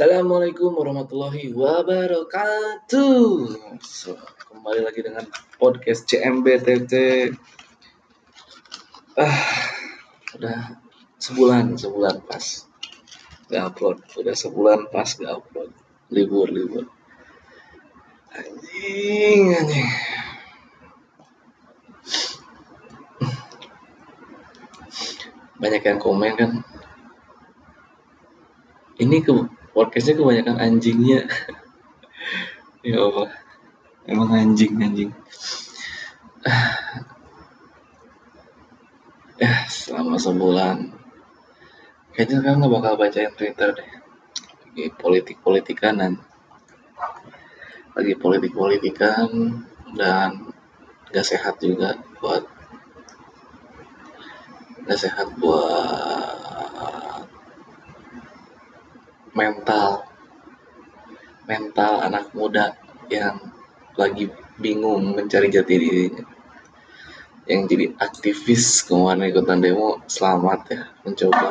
Assalamualaikum warahmatullahi wabarakatuh. So, kembali lagi dengan podcast CMBTT. Ah, udah sebulan, sebulan pas gak upload. Udah sebulan pas gak upload. Libur, libur. Anjing, anjing. Banyak yang komen kan. Ini ke podcastnya kebanyakan anjingnya. Ya Allah. Emang anjing anjing. Eh selama sebulan. Kayaknya sekarang nggak bakal baca yang Twitter deh. Lagi politik politikanan lagi politik politikan dan gak sehat juga buat gak sehat buat mental. Mental anak muda yang lagi bingung mencari jati dirinya. Yang jadi aktivis kemarin ikutan demo selamat ya mencoba.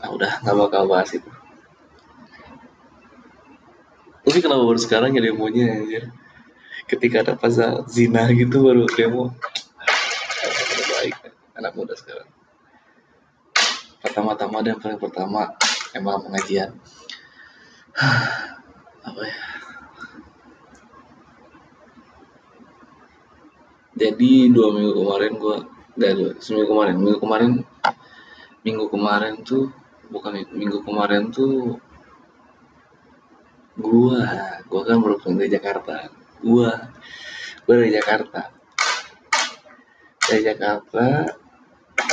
Nah udah nggak bakal bahas itu. Tapi kenapa baru sekarang ya demonya anjir? Ketika ada pasal zina gitu baru demo. Baik anak muda sekarang. Pertama-tama dan paling pertama emang pengajian. Apa ya? Jadi dua minggu kemarin gue dari seminggu kemarin. Minggu kemarin minggu kemarin tuh bukan minggu kemarin tuh gua gua kan baru pulang dari Jakarta. Gua gua dari Jakarta. Dari Jakarta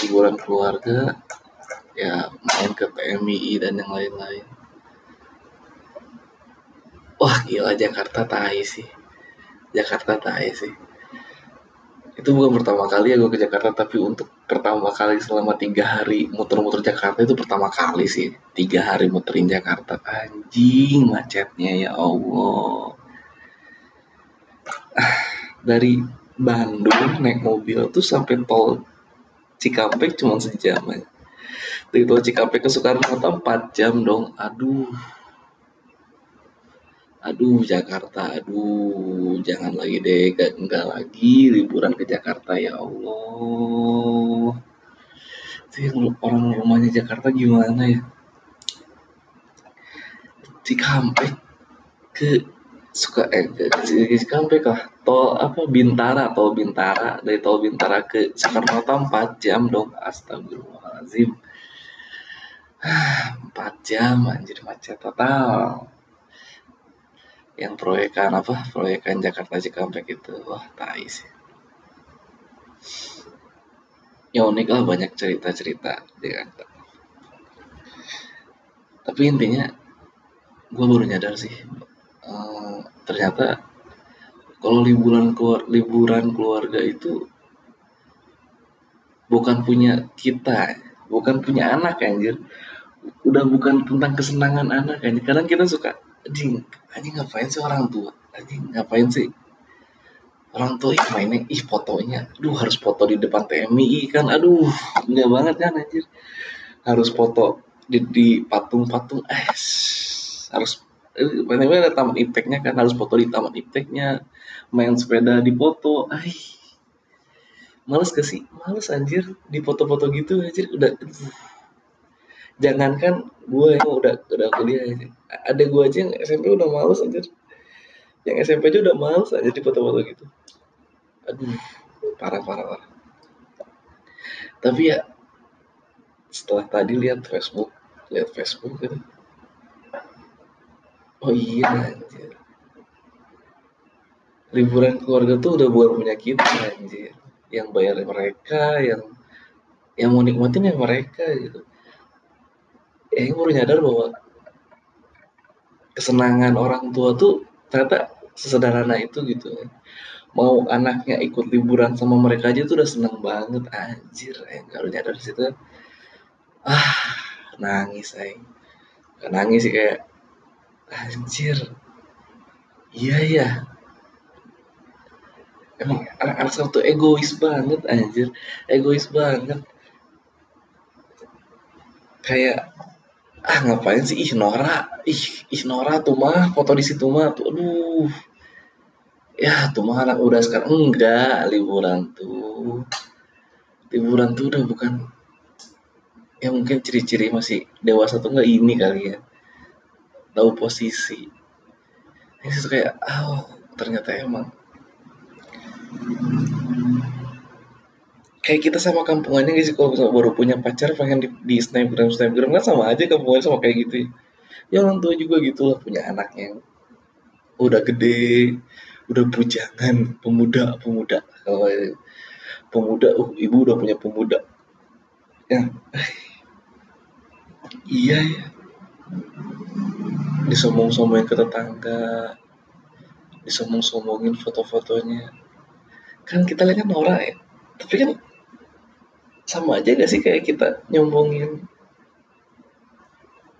liburan keluarga ya main ke PMI dan yang lain-lain. Wah gila Jakarta tai sih. Jakarta tai sih. Itu bukan pertama kali ya gue ke Jakarta tapi untuk pertama kali selama tiga hari muter-muter Jakarta itu pertama kali sih. Tiga hari muterin Jakarta. Anjing macetnya ya Allah. Ah, dari Bandung naik mobil tuh sampai tol Cikampek cuma sejam aja dari tol Cikampek ke Soekarno Hatta 4 jam dong. Aduh. Aduh Jakarta. Aduh jangan lagi deh. Gak, enggak lagi liburan ke Jakarta ya Allah. Itu yang orang rumahnya Jakarta gimana ya? Cikampek ke suka eh ke, ke tol apa Bintara tol Bintara. Dari tol Bintara ke Soekarno 4 jam dong. Astagfirullahaladzim. 4 jam anjir macet total. Yang proyekan apa? Proyekan Jakarta Cikampek itu. Wah tai sih. Ya unik lah banyak cerita-cerita Jakarta. Tapi intinya gue baru nyadar sih ternyata kalau liburan keluar liburan keluarga itu bukan punya kita bukan punya anak anjir. Udah bukan tentang kesenangan anak anjir. Kadang kita suka anjing anjing ngapain sih orang tua? Anjing ngapain sih orang tua? Ih mainnya ih fotonya. Aduh harus foto di depan TMI kan. Aduh enggak banget kan anjir. Harus foto di, di patung-patung eh harus mana ada taman ipteknya kan harus foto di taman ipteknya main sepeda di foto. Ay males gak sih? Males anjir di foto-foto gitu anjir udah. Jangankan gue yang udah udah kuliah ada gue aja yang SMP udah males aja yang SMP aja udah males aja di foto-foto gitu. Aduh parah parah parah. Tapi ya setelah tadi lihat Facebook lihat Facebook gitu oh iya anjir. Liburan keluarga tuh udah bukan punya kita anjir. Yang bayar mereka yang yang mau nikmatin yang mereka gitu. Ya baru nyadar bahwa kesenangan orang tua tuh ternyata sesederhana itu gitu. Mau anaknya ikut liburan sama mereka aja tuh udah seneng banget anjir. Ya kalau nyadar situ ah nangis ay nangis sih kayak anjir. Iya ya emang anak-anak sekarang egois banget anjir. Egois banget. Kayak ah ngapain sih? Ih Nora. Ih ih Nora tuh mah foto di situ mah tuh aduh. Ya tuh mah anak udah sekarang enggak liburan tuh. Liburan tuh udah bukan ya mungkin ciri-ciri masih dewasa tuh enggak ini kali ya tahu posisi. Ini tuh kayak oh ternyata emang. Kayak kita sama kampungannya guys kalau misalnya baru punya pacar pengen di, di snapgram snapgram kan sama aja kampungannya sama kayak gitu ya, ya orang tua juga gitu lah punya anak yang udah gede udah bujangan pemuda pemuda. Kalau pemuda uh ibu udah punya pemuda. Ya. Iya ya disomong-somongin ke tetangga disomong-somongin foto-fotonya. Kan kita lihat kan norak ya tapi kan sama aja gak sih kayak kita nyombongin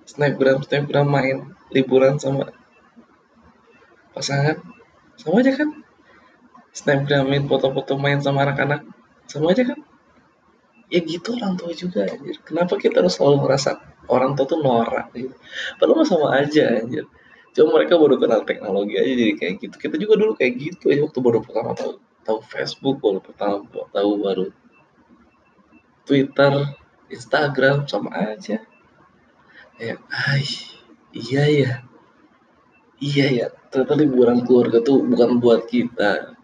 snapgram snapgram main liburan sama pasangan? Sama aja kan? Snapgramin foto-foto main sama anak-anak? Sama aja kan? Ya gitu orang tua juga kenapa kita harus selalu merasa orang tua tuh norak gitu padahal sama aja anjir cuma mereka baru kenal teknologi aja jadi kayak gitu kita juga dulu kayak gitu ya waktu baru pertama tahu tahu Facebook baru pertama tahu baru Twitter, Instagram sama aja. Ya, ay, iya ya. Iya ya, ternyata liburan keluarga tuh bukan buat kita.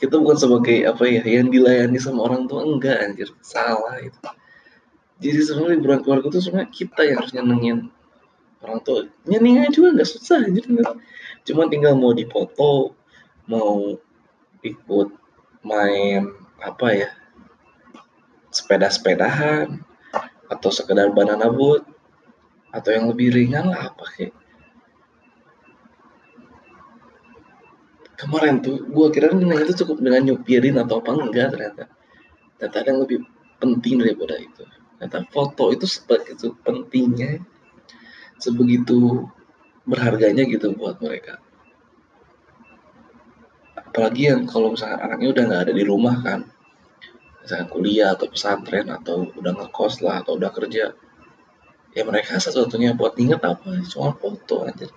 Kita bukan sebagai apa ya, yang dilayani sama orang tua enggak anjir, salah itu. Jadi sebenarnya liburan keluarga tuh sebenarnya kita yang harus nyenengin orang tua. Nyenengin juga nggak susah anjir. Cuma tinggal mau dipoto, mau ikut main apa ya sepeda-sepedahan atau sekedar banana boat atau yang lebih ringan lah apa kayak kemarin tuh gue kira nanya itu cukup dengan nyupirin atau apa enggak ternyata ternyata ada yang lebih penting daripada itu ternyata foto itu sebegitu pentingnya sebegitu berharganya gitu buat mereka. Apalagi yang kalau misalnya anaknya udah nggak ada di rumah kan misalnya kuliah atau pesantren atau udah ngekos lah atau udah kerja ya mereka satu-satunya buat inget apa? Cuma foto aja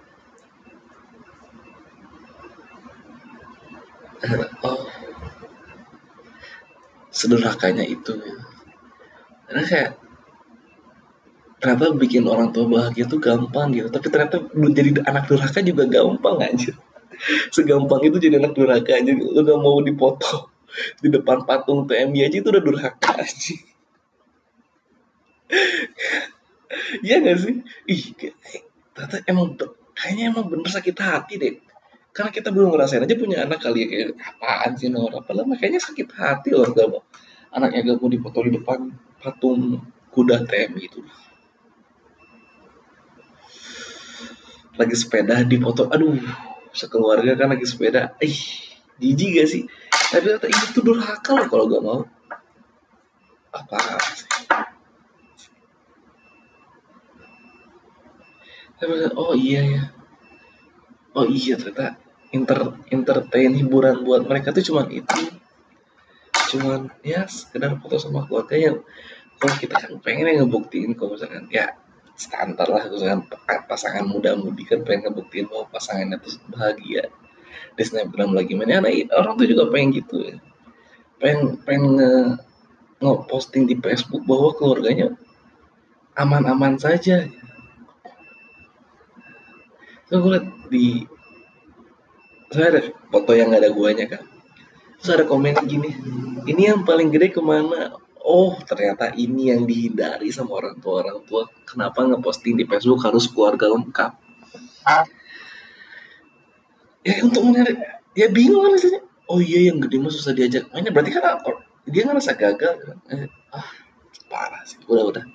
oh. Sederhakanya itu karena kayak ternyata bikin orang tua bahagia itu gampang gitu tapi ternyata jadi anak durhaka juga gampang aja segampang itu jadi anak durhaka aja lu gak mau dipoto di depan patung TMI aja itu udah durhaka aja Iya gak sih? Ih, ternyata emang kayaknya emang bener sakit hati deh. Karena kita belum ngerasain aja punya anak kali ya kayak apaan sih Nora. Padahal makanya sakit hati loh gak mau. Anaknya gak mau dipoto di depan patung kuda TMI itu. Lagi sepeda di foto, aduh, sekeluarga kan lagi sepeda. Ih, jijik gak sih? tapi kata itu durhaka loh kalau gak mau apa sih tapi oh iya ya oh iya ternyata inter entertain hiburan buat mereka tuh cuman itu cuman ya sekedar foto sama keluarga yang kalau kita kan pengen yang ngebuktiin kalau misalkan ya standar lah misalkan pasangan muda mudi kan pengen ngebuktiin bahwa pasangannya tuh bahagia. Di snapgram lagi mana nah, orang tuh juga pengen gitu ya. Pengen pengen nge, posting di Facebook bahwa keluarganya aman-aman saja. So gue liat di saya ada foto yang gak ada guanya kan. Terus ada komen gini ini yang paling gede ke mana? Oh ternyata ini yang dihindari sama orang tua. Orang tua kenapa ngeposting di Facebook harus keluarga lengkap? Ya untuk menarik ya bingung kan misalnya oh iya yang gede mah susah diajak mainnya. Berarti kan dia ngerasa gagal. Kan eh, ah parah sih. Udah udah.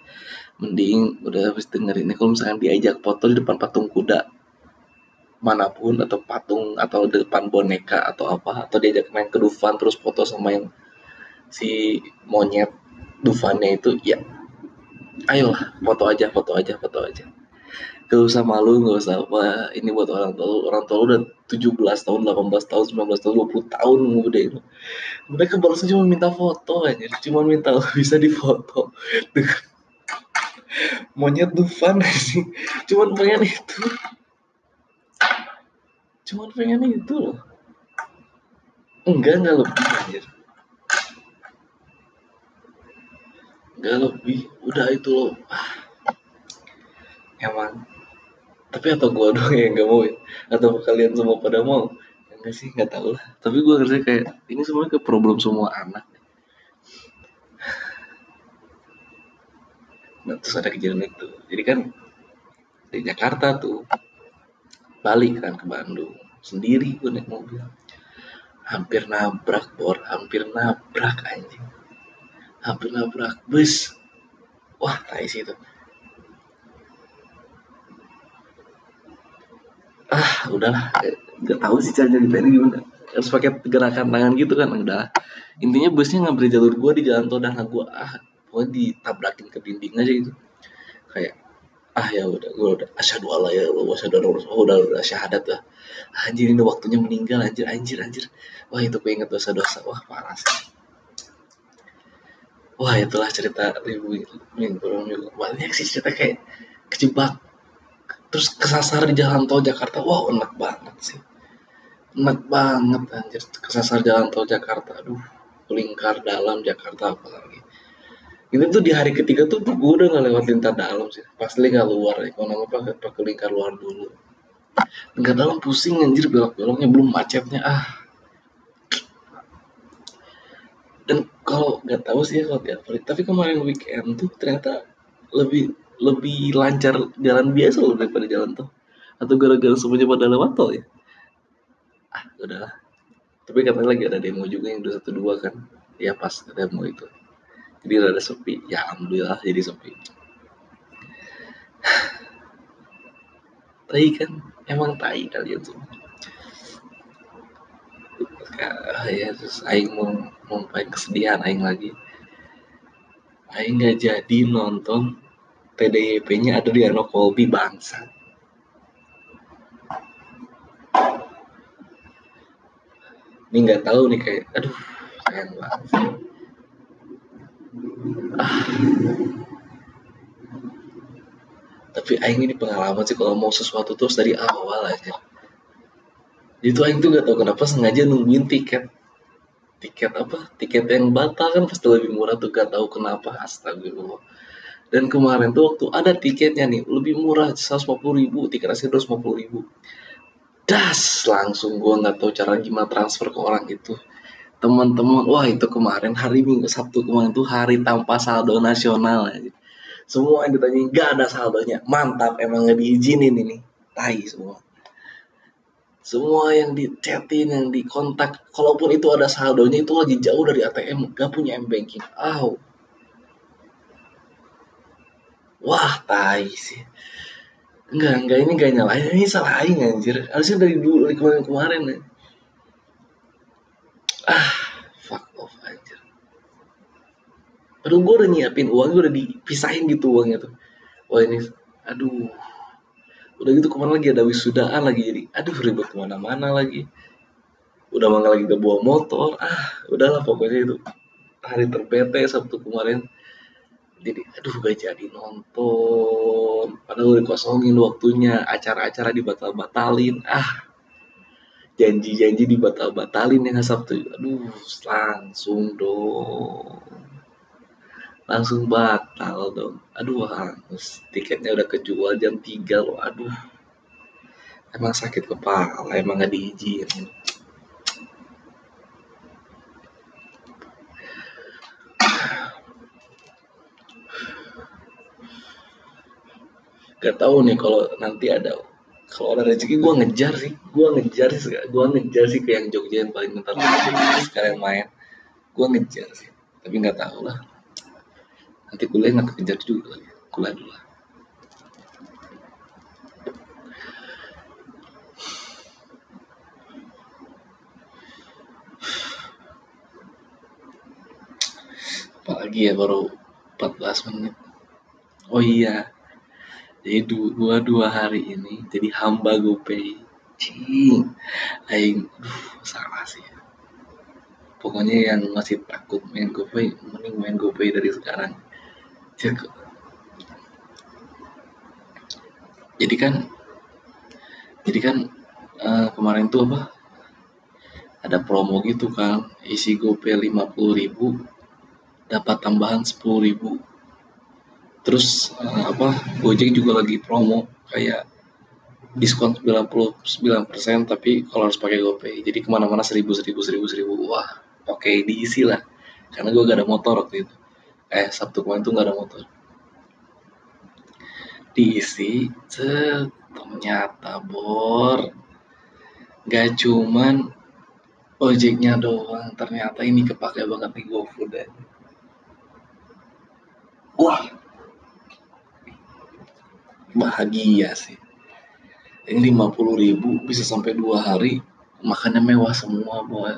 Mending udah habis denger ini kalau misalkan diajak foto di depan patung kuda mana pun atau patung atau depan boneka atau apa atau diajak main ke Dufan terus foto sama yang si monyet Dufannya itu ya ayolah foto aja foto aja foto aja. Gak usah malu gak usah apa ini buat orang tua orang tua udah 17 tahun 18 tahun 19 tahun 20 tahun udah itu. Mereka balasnya cuma minta foto aja cuma minta bisa difoto. Monyet Dufan sih cuman pengen itu. Cuman pengen itu loh. Enggak enggak lebih anjir enggak lebih. Udah itu loh. Ah. emang. Tapi atau gua doang yang nggak mau ya? Atau kalian semua pada mau? Enggak sih nggak tahu lah. Tapi gua ngerasa kayak ini semuanya ke problem semua anak. Nah terus ada kejadian itu. Jadi kan di Jakarta tuh balik kan ke Bandung. Sendiri gue naik mobil. Hampir nabrak bor. Hampir nabrak anjing hampir nabrak bus. Wah tai sih itu. Ah udahlah. Nggak tahu sih cara ceritanya gimana. Harus pakai gerakan tangan gitu kan udah. Intinya busnya ngambil jalur gua di jalan tol dan gua ah pokoknya ditabrakin ke dinding aja gitu. Kayak ah ya udah gue udah asyhadu alla ya Allah asyhadu anna oh, udah udah syahadat lah. Anjir ini waktunya meninggal anjir anjir anjir. Wah itu gue inget dosa-dosa. Wah parah sih wah itulah cerita ribu minggu juga banyak sih cerita kayak kejebak terus kesasar di jalan tol Jakarta. Wow enak banget sih. Enak banget anjir. Kesasar jalan tol Jakarta aduh. Lingkar dalam Jakarta apalagi. Ini tuh di hari ketiga tuh gue udah nggak lewat lingkar dalam sih. Pas lingkar luar ya. Kalau nggak pakai lingkar luar dulu. Lingkar dalam pusing anjir. Belok-beloknya belum macetnya ah dan kalau nggak tahu sih ya kalau tiap hari. Tapi kemarin weekend tuh ternyata lebih lebih lancar jalan biasa loh daripada jalan tol. Atau gara-gara semuanya pada lewat tol ya? Ah udahlah. Tapi katanya lagi ada demo juga yang dua satu dua kan? Ya pas demo itu. Jadi ada sepi. Ya alhamdulillah jadi sepi. Tai kan? Emang tai kalian semua. Ya terus aing mau mau kesedihan aing lagi aing nggak jadi nonton PDIP-nya ada di Arno Kolbi bangsa. Ini nggak tahu nih kayak, aduh sayang banget. Ah. Tapi Aing ini pengalaman sih kalau mau sesuatu terus dari awal aja. Itu Aing tuh gak tahu kenapa sengaja nungguin tiket tiket apa? Tiket yang batal kan pasti lebih murah tuh gak tahu kenapa astagfirullah. Dan kemarin tuh waktu ada tiketnya nih lebih murah 150 ribu tiketnya 250 ribu. Das langsung gue nggak tahu cara gimana transfer ke orang itu. Teman-teman wah itu kemarin hari minggu sabtu kemarin tuh hari tanpa saldo nasional aja semua yang ditanya nggak ada saldonya. Mantap emang nggak diizinin ini. Tai semua semua yang di chatin yang di kontak kalaupun itu ada saldonya itu lagi jauh dari ATM gak punya m banking. Ah wah tai sih. Enggak enggak ini enggak nyalain ini salah aing anjir. Harusnya dari dulu dari kemarin kemarin ya. ah fuck off anjir. Aduh gue udah nyiapin uang gue udah dipisahin gitu uangnya tuh. Wah ini aduh udah gitu ke mana lagi? Ada wisudaan lagi. Jadi aduh ribet ke mana-mana lagi. Udah mana lagi gak bawa motor. Ah udahlah pokoknya itu. Hari terbete sabtu kemarin. Jadi aduh gak jadi nonton. Padahal dikosongin waktunya. Acara-acara dibatal-batalin. Ah janji-janji dibatal-batalin yang Sabtu. Aduh langsung dong langsung batal dong. Aduh hangus. Tiketnya udah kejual jam 3 loh aduh. Emang sakit kepala emang gak diizinin. Gak tahu nih kalau nanti ada kalau ada rezeki gue ngejar sih. Gue ngejar sih gue ngejar sih ke yang Jogja yang paling bentar sekarang main gue ngejar sih. Tapi nggak tahu lah nanti kuliah nggak kejar juga lagi kuliah dulu. Lah apalagi ya baru 14 menit. Oh iya jadi dua dua hari ini jadi hamba GoPay. Cing aing salah sih. Pokoknya yang masih takut main GoPay mending main GoPay dari sekarang Jadi kan jadi kan uh, kemarin tuh apa ada promo gitu kan isi GoPay 50 ribu dapat tambahan 10 ribu. Terus uh, apa Gojek juga lagi promo kayak diskon 99% tapi kalau harus pakai GoPay jadi ke mana-mana seribu seribu seribu seribu wah oke okay, diisi lah. Karena gue gak ada motor waktu itu eh Sabtu kemarin tuh gak ada motor. Diisi ternyata bor. Gak cuman ojeknya doang ternyata ini kepake banget di GoFood aja wah. Bahagia sih. Ini 50 ribu bisa sampai dua hari makannya mewah semua boy.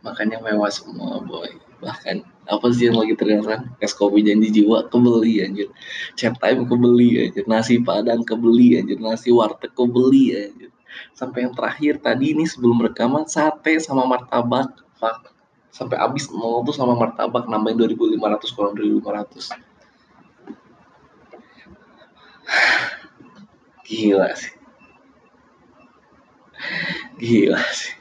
Makannya mewah semua boy. Bahkan apa sih yang lagi terdengar es kopi janji jiwa kebeli anjir. Chat time kebeli anjir. Nasi padang kebeli anjir. Nasi warteg kebeli anjir. Sampai yang terakhir tadi ini sebelum rekaman sate sama martabak. Fuck. Sampai habis nol tuh sama martabak nambahin 2500 kurang 2500 gila sih. Gila sih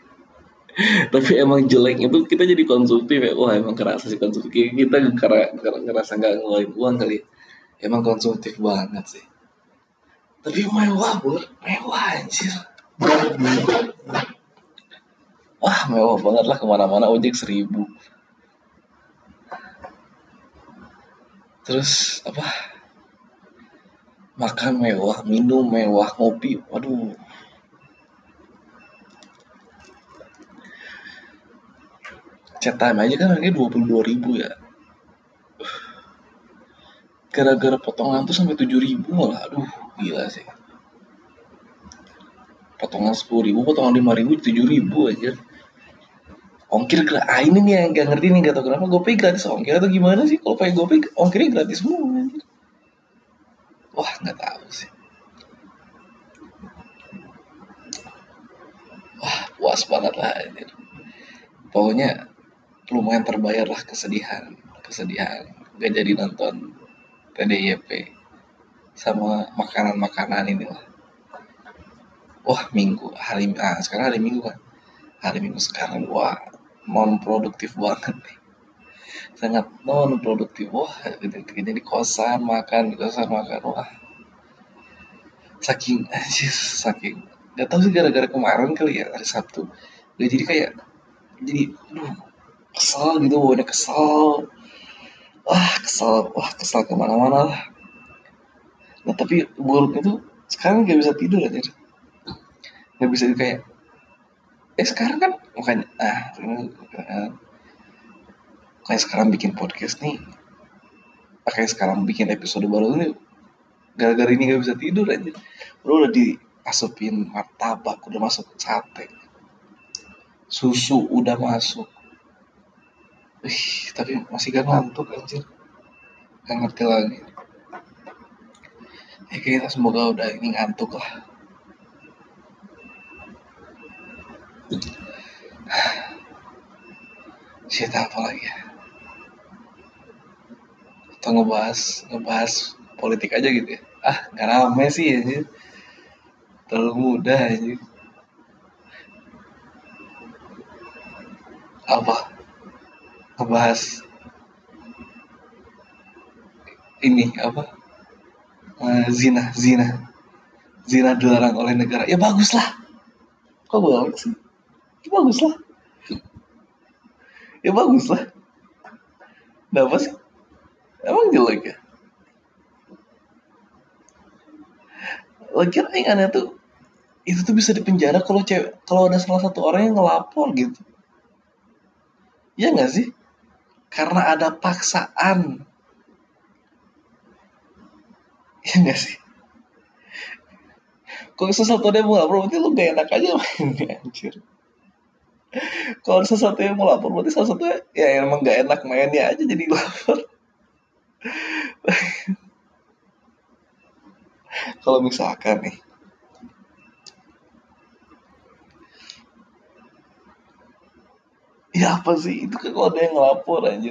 tapi emang jelek itu kita jadi konsumtif ya wah emang kerasa sih konsumtif kita karena ngerasa nggak ngeluarin uang kali emang konsumtif banget sih tapi mewah bro mewah anjir Wah mewah banget lah ke mana-mana ojek seribu. Terus apa? Makan mewah, minum mewah, ngopi, waduh. Chat time aja kan harganya dua puluh dua ribu ya. Gara-gara potongan tuh sampai tujuh ribu malah, aduh gila sih. Potongan sepuluh ribu potongan lima ribu tujuh ribu aja. Ongkir gratis ah ini nih yang gak ngerti nih gak tau kenapa GoPay gratis. Ongkir atau gimana sih? Kalau pakai GoPay ongkirnya gratis semua wah nggak tahu sih. Wah puas banget lah anjir. pokoknya lumayan terbayar lah kesedihan kesedihan. Gak jadi nonton TDYP sama makanan-makanan ini lah wah minggu hari ah sekarang hari minggu kan hari minggu sekarang wah non produktif banget nih. Sangat non produktif wah gitu di kosan makan di kosan makan. Wah. Saking anjir saking. Gak tau sih gara-gara kemarin kali ya hari Sabtu. Gak jadi kayak jadi duh kesel gitu wah kesel wah kesel wah kesel ke mana-mana lah. Nah tapi buruk itu sekarang gak bisa tidur aja nggak bisa kayak eh sekarang kan makanya ah kayak sekarang bikin podcast nih kayak sekarang bikin episode baru ini gara-gara ini nggak bisa tidur aja. Lu udah diasupin martabak udah masuk sate. Susu udah masuk Ih, tapi masih gak ngantuk anjir. Gak ngerti lagi. Ya kita semoga udah ini ngantuk lah. Cerita apa lagi ya? Atau ngebahas ngebahas politik aja gitu ya? Ah nggak rame sih ya terlalu mudah aja apa ngebahas ini apa? Uh, zina zina. Zina dilarang oleh negara. Ya bagus lah kok bagus? Sih ya bagus lah ya bagus lah nah apa sih? Emang jelek ya? Lagi yang aneh tuh itu tuh bisa dipenjara kalau cewek kalau ada salah satu orang yang ngelapor gitu. Ya nggak sih karena ada paksaan. Ya nggak sih? Kalau sesuatu dia mau lapor berarti lu gak enak aja mainnya anjir. Kalau sesuatu yang mau lapor berarti salah satu ya emang gak enak mainnya aja jadi lapor kalau misalkan nih ya apa sih? Itu kan kalau ada yang ngelapor aja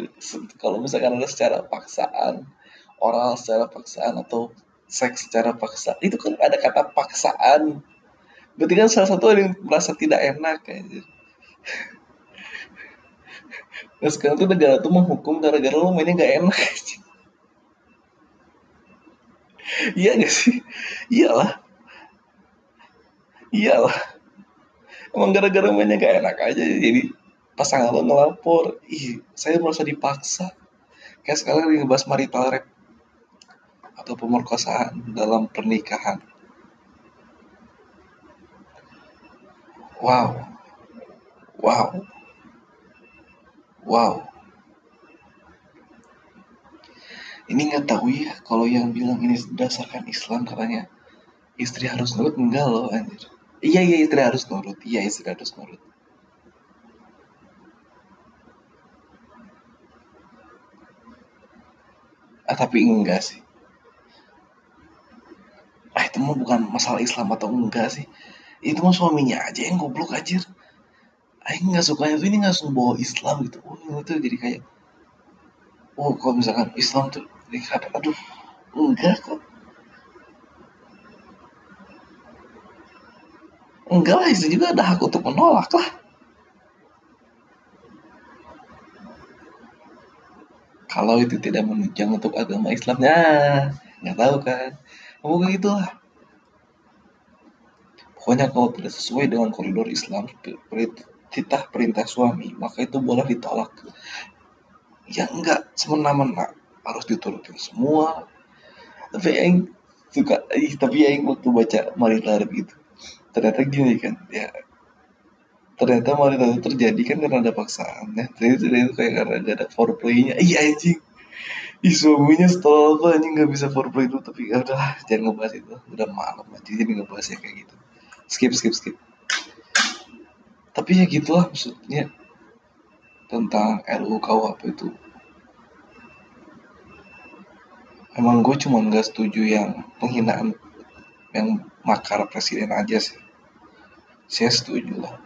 kalau misalkan ada secara paksaan oral secara paksaan atau seks secara paksa itu kan ada kata paksaan. Berarti kan salah satu ada yang merasa tidak enak aja nah sekarang tuh negara tuh menghukum gara-gara lo mainnya gak enak iya gak sih? Iyalah. Iyalah. Emang gara-gara mainnya gak enak aja jadi pasangan lo ngelapor. Ih saya merasa dipaksa. Kayak sekarang lagi ngebahas marital rape atau pemerkosaan dalam pernikahan. Wow. Wow. Wow. Ini nggak tahu ya kalau yang bilang ini berdasarkan Islam katanya istri harus nurut enggak loh anjir. Iya iya istri harus nurut. Iya istri harus nurut ah tapi enggak sih. Ah itu mah bukan masalah Islam atau enggak sih. Itu mah suaminya aja yang goblok aja Aing nggak sukanya tuh ini nggak bawa Islam gitu. Oh itu jadi kayak oh kalau misalkan Islam tuh jadi aduh enggak kok. Enggak lah itu juga ada hak untuk menolak lah kalau itu tidak menunjang untuk agama Islamnya nggak tahu kan. Pokoknya gitulah pokoknya kalau tidak sesuai dengan koridor Islam titah perintah suami maka itu boleh ditolak. Ya enggak semena-mena harus diturutin semua. Tapi yang suka tapi yang waktu baca marital gitu ternyata gini kan ya ternyata wanita itu terjadi kan karena ada paksaan ya. Ternyata itu kayak karena gak ada foreplaynya. Iya anjing. Ih suaminya setelah apa anjing gak bisa foreplay itu tapi ya udah jangan ngebahas itu. Udah malam aja jadi ngebahas ya kayak gitu. Skip skip skip. Tapi ya gitulah maksudnya tentang RUU KUHP itu. Emang gue cuma gak setuju yang penghinaan yang makar presiden aja sih. Saya setuju lah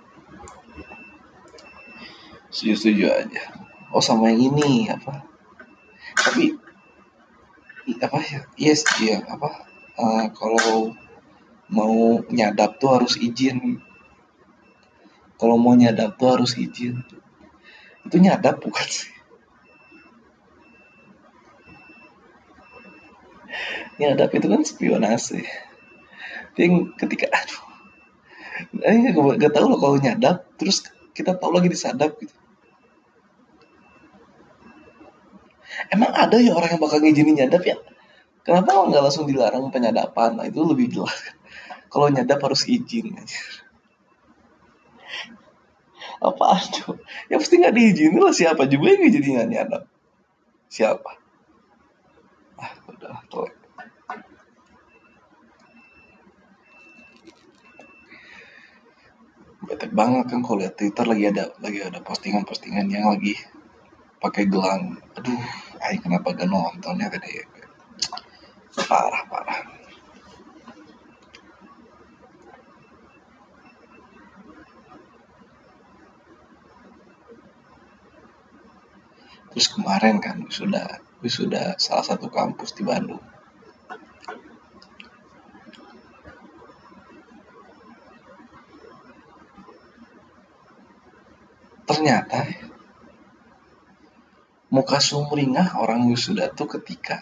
setuju-setuju aja. Oh sama yang ini apa? Tapi apa ya? Yes iya apa? Uh, kalau mau nyadap tuh harus izin. Kalau mau nyadap tuh harus izin. Itu nyadap bukan sih? Nyadap itu kan spionase. Yang ketika aduh. Ini gak, tau loh kalau nyadap terus kita tahu lagi disadap gitu emang ada ya orang yang bakal ngizinin nyadap ya? Kenapa nggak langsung dilarang penyadapan? Nah itu lebih jelas. Kalau nyadap harus izin aja apa tuh ya pasti nggak diizinin lah. Siapa juga yang ngizinin nggak nyadap? Siapa? Ah udah telek bete banget kan kalau lihat Twitter lagi ada lagi ada postingan-postingan yang lagi pakai gelang. Aduh ay kenapa gak nontonnya tadi parah parah. Terus kemarin kan sudah sudah salah satu kampus di Bandung. Ternyata muka sumringah orang wisuda tuh ketika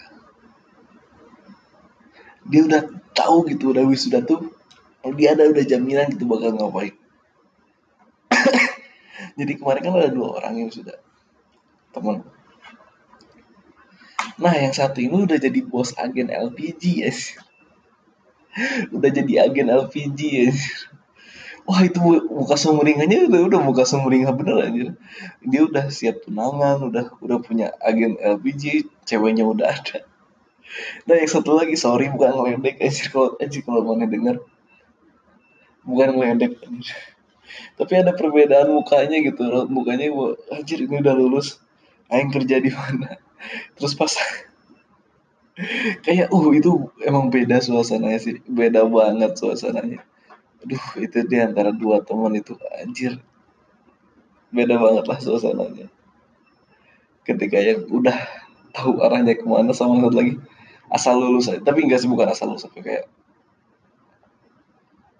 dia udah tahu gitu udah wisuda tuh kalau dia ada udah jaminan gitu bakal ngapain. Jadi kemarin kan ada dua orang yang sudah temen. Nah yang satu ini udah jadi bos agen LPG ya udah jadi agen LPG ya wah itu muka sumringahnya udah udah muka sumringah bener aja dia udah siap tunangan udah udah punya agen LPG ceweknya udah ada. Nah yang satu lagi sorry bukan ngeledek aja kalau aja kalau mau denger bukan ngeledek tapi ada perbedaan mukanya gitu mukanya gua anjir ini udah lulus. Aing kerja di mana? Terus pas kayak uh itu emang beda suasananya sih. Beda banget suasananya aduh itu di antara dua teman itu anjir. Beda banget lah suasananya. Ketika yang udah tahu arahnya ke mana sama satu lagi asal lulus aja. Tapi enggak sih bukan asal lulus tapi kayak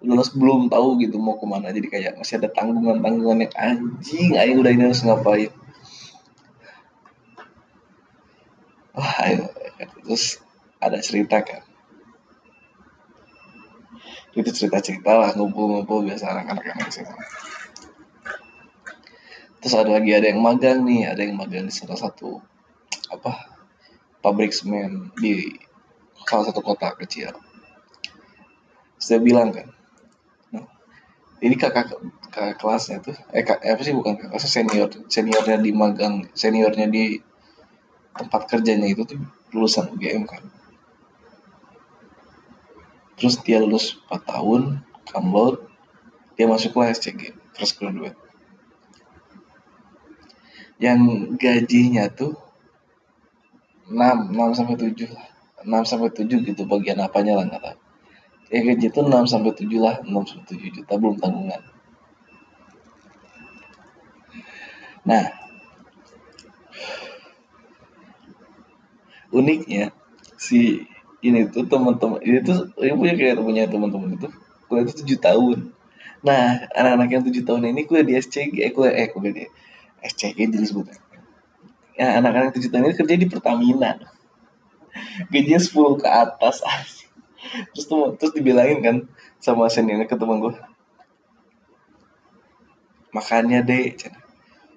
lulus belum tahu gitu mau ke mana. Jadi kayak masih ada tanggungan tanggungan yang anjing ayo udah ini harus ngapain? Wah ayo. Terus ada cerita kan itu cerita cerita lah ngumpul-ngumpul biasa anak-anak yang SMA terus ada lagi ada yang magang nih ada yang magang di salah satu apa pabrik semen di salah satu kota kecil. Saya bilang kan ini kakak kakak kelasnya tuh eh kak, apa sih bukan kakak senior seniornya di magang seniornya di tempat kerjanya itu tuh lulusan UGM kan terus dia lulus 4 tahun kamlot dia masuk ke SCG fresh graduate. Yang gajinya tuh 6 6 sampai 7 lah. 6 sampai 7 gitu bagian apanya lah nggak tahu. Ya gaji itu 6 sampai 7 lah 6 sampai 7 juta belum tanggungan nah uniknya si ini tuh teman-teman ini tuh ini punya kayak punya teman-teman itu kuliah itu tujuh tahun. Nah anak-anak yang tujuh tahun ini kuliah di SCG eh kuliah eh kuliah di SCG jadi sebutnya ya anak-anak tujuh tahun ini kerja di Pertamina. Gajinya 10 ke atas terus tuh terus dibilangin kan sama seniornya ke teman gue makanya deh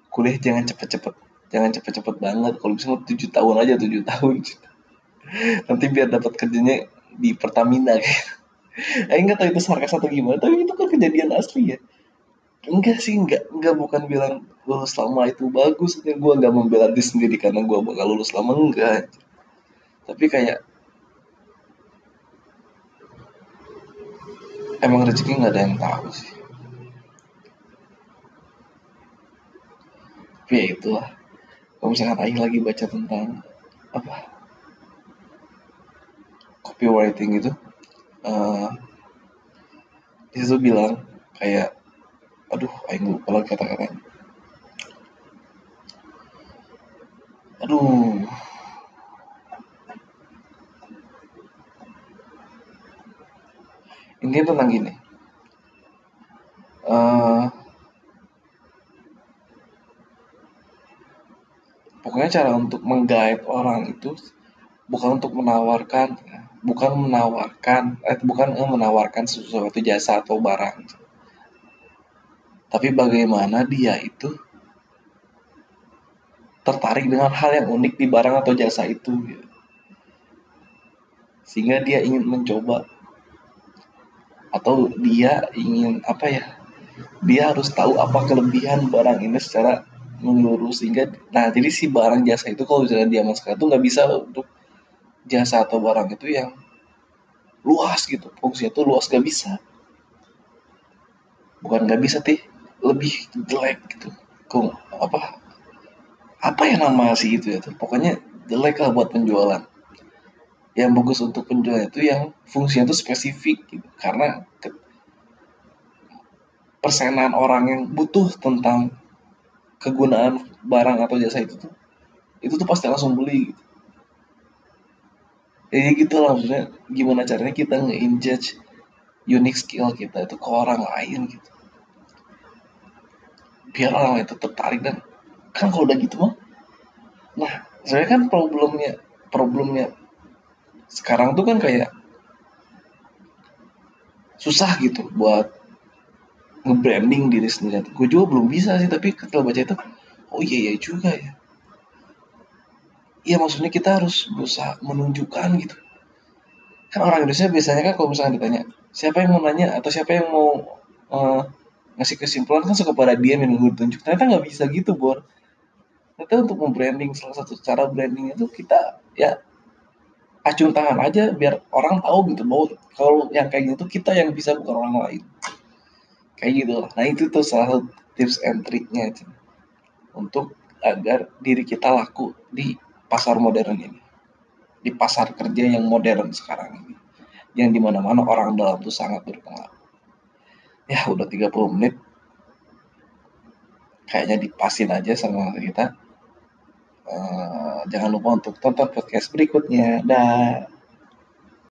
kuliah jangan cepet-cepet jangan cepet-cepet banget. Kalau bisa tujuh tahun aja tujuh tahun nanti biar dapat kerjanya di Pertamina kayak. Aku nggak tahu itu sarkas atau gimana tapi itu kan kejadian asli ya. Enggak sih enggak enggak bukan bilang lulus lama itu bagus. Gue nggak membela diri sendiri karena gue bakal lulus lama enggak. Tapi kayak emang rezeki nggak ada yang tahu sih. Tapi ya itulah. Kalau misalkan Aing lagi baca tentang apa copywriting itu uh, di situ bilang kayak aduh Aing lupa lagi kata-katanya. Aduh. Ini tentang gini uh, pokoknya cara untuk menggait orang itu bukan untuk menawarkan bukan menawarkan eh, bukan menawarkan sesuatu jasa atau barang tapi bagaimana dia itu tertarik dengan hal yang unik di barang atau jasa itu gitu. sehingga dia ingin mencoba atau dia ingin apa ya dia harus tahu apa kelebihan barang ini secara menyeluruh sehingga nah jadi si barang jasa itu kalau misalnya dia masuk itu nggak bisa untuk jasa atau barang itu yang luas gitu. Fungsinya itu luas gak bisa. Bukan nggak bisa tih lebih jelek gitu. Kok apa apa yang nama sih itu ya tuh pokoknya jelek lah buat penjualan. Yang bagus untuk penjual itu yang fungsinya itu spesifik gitu. karena ke, persenan orang yang butuh tentang kegunaan barang atau jasa itu tuh itu tuh pasti langsung beli gitu. Ya gitu lah maksudnya gimana caranya kita nge-injudge unique skill kita itu ke orang lain gitu. Biar orang itu tertarik dan kan kalau udah gitu mah nah sebenarnya kan problemnya problemnya sekarang tuh kan kayak susah gitu buat nge-branding diri sendiri. Gue juga belum bisa sih, tapi ketika baca itu, oh iya iya juga ya. Iya maksudnya kita harus berusaha menunjukkan gitu. Kan orang Indonesia biasanya kan kalau misalnya ditanya, siapa yang mau nanya atau siapa yang mau uh, ngasih kesimpulan kan suka pada dia yang gue tunjuk. Ternyata nggak bisa gitu, Bor. Ternyata untuk membranding salah satu cara branding itu kita ya acung tangan aja biar orang tahu gitu bahwa kalau yang kayak gitu kita yang bisa bukan orang lain kayak gitu lah nah itu tuh salah satu tips and triknya untuk agar diri kita laku di pasar modern ini. Di pasar kerja yang modern sekarang ini. Yang di mana-mana orang dalam tuh sangat berpengaruh. Ya udah 30 menit. Kayaknya dipasin aja sama kita. Uh, jangan lupa untuk tonton podcast berikutnya. Dah.